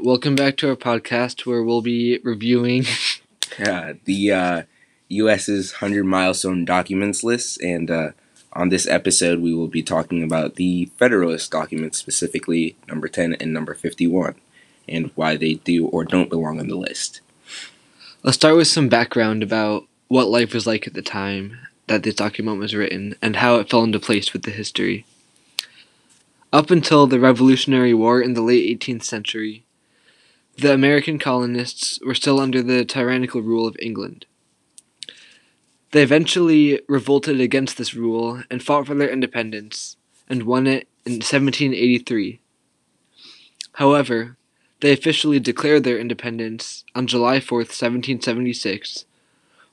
Welcome back to our podcast where we'll be reviewing uh, the uh, U.S.'s 100 milestone documents list. And uh, on this episode, we will be talking about the Federalist documents, specifically number 10 and number 51, and why they do or don't belong on the list. Let's start with some background about what life was like at the time that this document was written and how it fell into place with the history. Up until the Revolutionary War in the late 18th century, the American colonists were still under the tyrannical rule of England. They eventually revolted against this rule and fought for their independence and won it in 1783. However, they officially declared their independence on July 4th, 1776,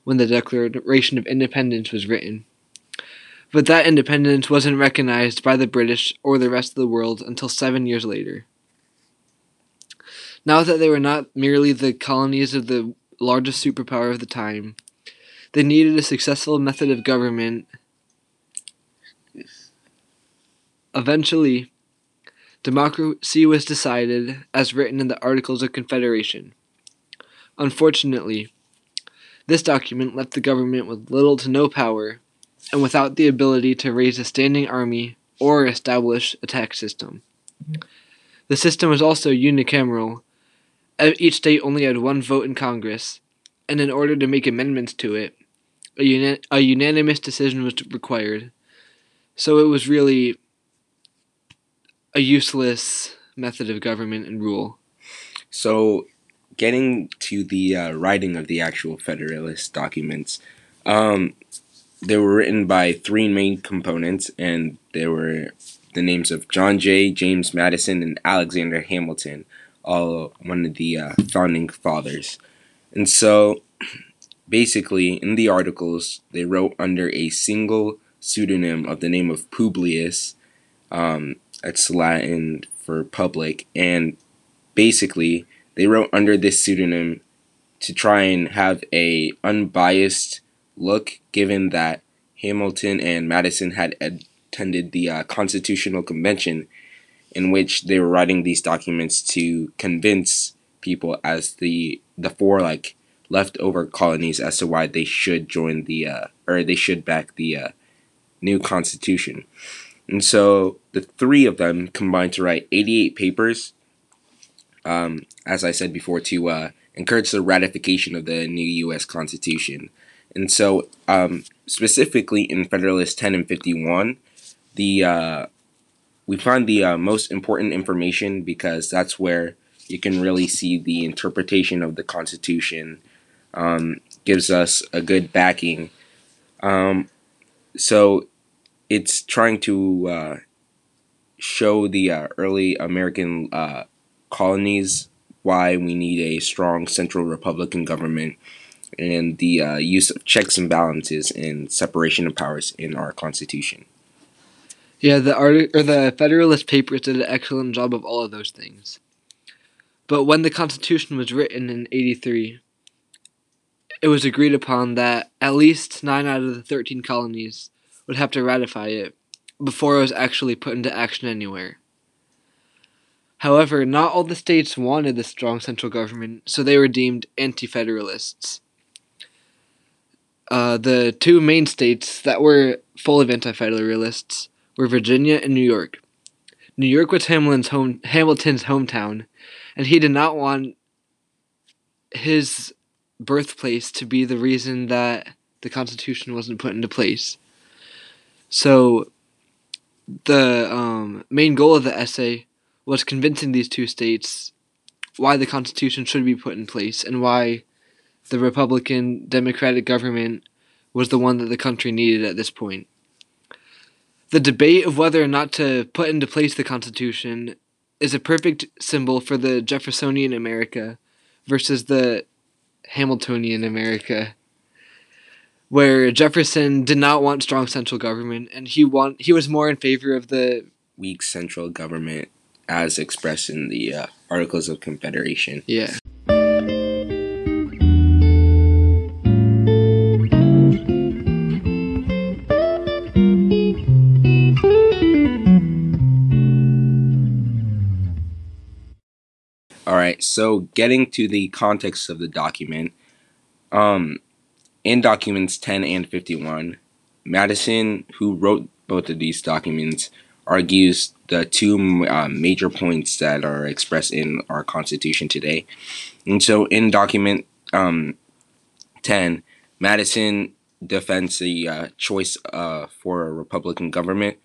when the Declaration of Independence was written. But that independence wasn't recognized by the British or the rest of the world until seven years later. Now that they were not merely the colonies of the largest superpower of the time, they needed a successful method of government. Eventually, democracy was decided as written in the Articles of Confederation. Unfortunately, this document left the government with little to no power and without the ability to raise a standing army or establish a tax system. Mm-hmm. The system was also unicameral, each state only had one vote in Congress, and in order to make amendments to it, a, uni- a unanimous decision was required. So it was really a useless method of government and rule. So, getting to the uh, writing of the actual Federalist documents, um, they were written by three main components, and they were the names of John Jay, James Madison, and Alexander Hamilton all one of the uh, founding fathers. And so, basically, in the articles, they wrote under a single pseudonym of the name of Publius. Um, that's Latin for public. And basically, they wrote under this pseudonym to try and have a unbiased look, given that Hamilton and Madison had attended the uh, Constitutional Convention in which they were writing these documents to convince people as the the four like leftover colonies as to why they should join the uh, or they should back the uh, new constitution. And so the three of them combined to write 88 papers, um, as I said before, to uh, encourage the ratification of the new U.S. Constitution. And so, um, specifically in Federalist 10 and 51, the uh, we find the uh, most important information because that's where you can really see the interpretation of the Constitution. Um, gives us a good backing. Um, so it's trying to uh, show the uh, early American uh, colonies why we need a strong central Republican government and the uh, use of checks and balances and separation of powers in our Constitution. Yeah, the art or the Federalist Papers did an excellent job of all of those things. But when the Constitution was written in 83, it was agreed upon that at least 9 out of the 13 colonies would have to ratify it before it was actually put into action anywhere. However, not all the states wanted a strong central government, so they were deemed anti federalists. Uh, the two main states that were full of anti federalists were Virginia and New York. New York was Hamilton's home Hamilton's hometown, and he did not want his birthplace to be the reason that the Constitution wasn't put into place. So the um, main goal of the essay was convincing these two states why the Constitution should be put in place and why the Republican Democratic government was the one that the country needed at this point the debate of whether or not to put into place the Constitution is a perfect symbol for the Jeffersonian America versus the Hamiltonian America, where Jefferson did not want strong central government, and he want he was more in favor of the weak central government as expressed in the uh, Articles of Confederation. Yeah. So, getting to the context of the document, um, in documents 10 and 51, Madison, who wrote both of these documents, argues the two uh, major points that are expressed in our Constitution today. And so, in document um, 10, Madison defends the uh, choice uh, for a Republican government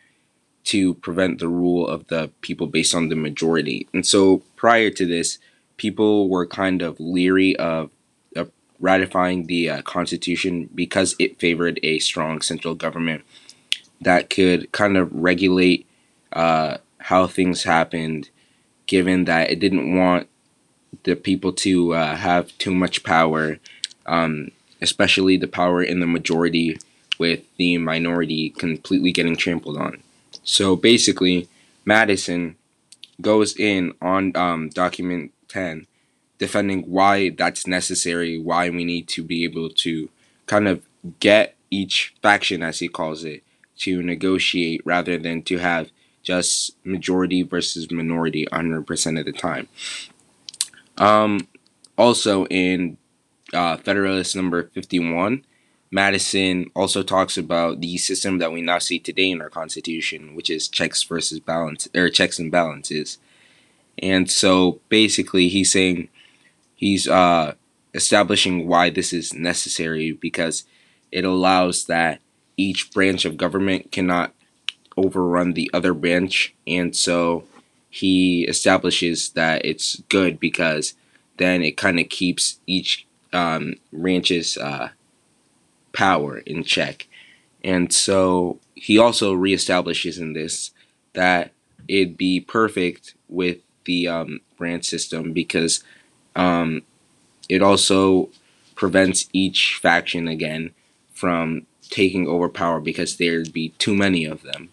to prevent the rule of the people based on the majority. And so, prior to this, people were kind of leery of ratifying the uh, Constitution because it favored a strong central government that could kind of regulate uh, how things happened, given that it didn't want the people to uh, have too much power, um, especially the power in the majority, with the minority completely getting trampled on. So basically, Madison goes in on um, document 10 defending why that's necessary, why we need to be able to kind of get each faction, as he calls it, to negotiate rather than to have just majority versus minority 100% of the time. Um, also, in uh, Federalist number 51, Madison also talks about the system that we now see today in our Constitution, which is checks versus balance or checks and balances. And so basically, he's saying he's uh, establishing why this is necessary because it allows that each branch of government cannot overrun the other branch, and so he establishes that it's good because then it kind of keeps each um, branch's uh, power in check. And so he also reestablishes in this that it'd be perfect with the um, branch system because um, it also prevents each faction again from taking over power because there'd be too many of them.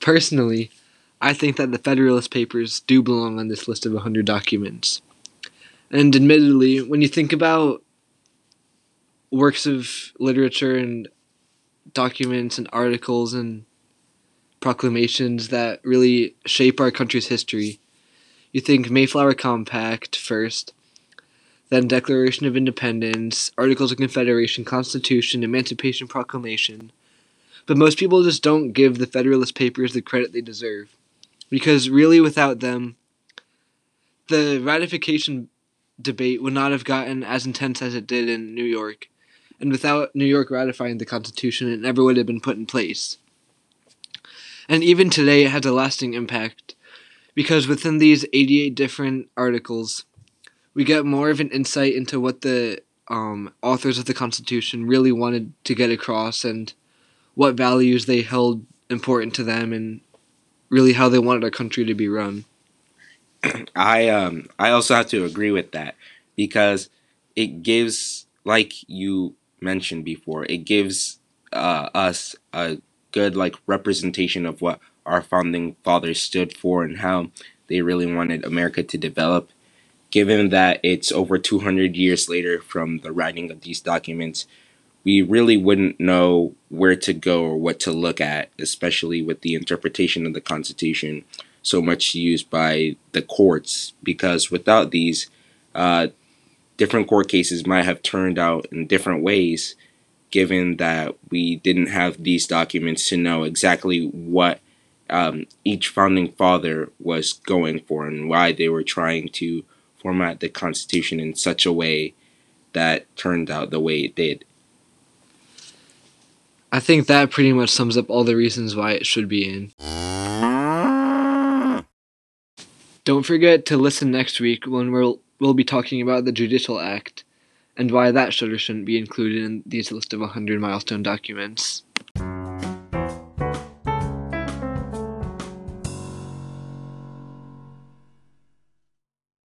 Personally, I think that the Federalist Papers do belong on this list of 100 documents. And admittedly, when you think about works of literature and documents and articles and proclamations that really shape our country's history, you think Mayflower Compact first, then Declaration of Independence, Articles of Confederation, Constitution, Emancipation Proclamation. But most people just don't give the Federalist Papers the credit they deserve. Because really, without them, the ratification debate would not have gotten as intense as it did in New York. And without New York ratifying the Constitution, it never would have been put in place. And even today, it has a lasting impact because within these 88 different articles, we get more of an insight into what the um, authors of the Constitution really wanted to get across and what values they held important to them and really how they wanted a country to be run. I um I also have to agree with that because it gives like you mentioned before it gives uh, us a good like representation of what our founding fathers stood for and how they really wanted America to develop given that it's over 200 years later from the writing of these documents we really wouldn't know where to go or what to look at especially with the interpretation of the constitution so much used by the courts because without these, uh, different court cases might have turned out in different ways given that we didn't have these documents to know exactly what um, each founding father was going for and why they were trying to format the Constitution in such a way that turned out the way it did. I think that pretty much sums up all the reasons why it should be in. Don't forget to listen next week when we'll we'll be talking about the Judicial Act and why that should or shouldn't be included in these list of 100 milestone documents.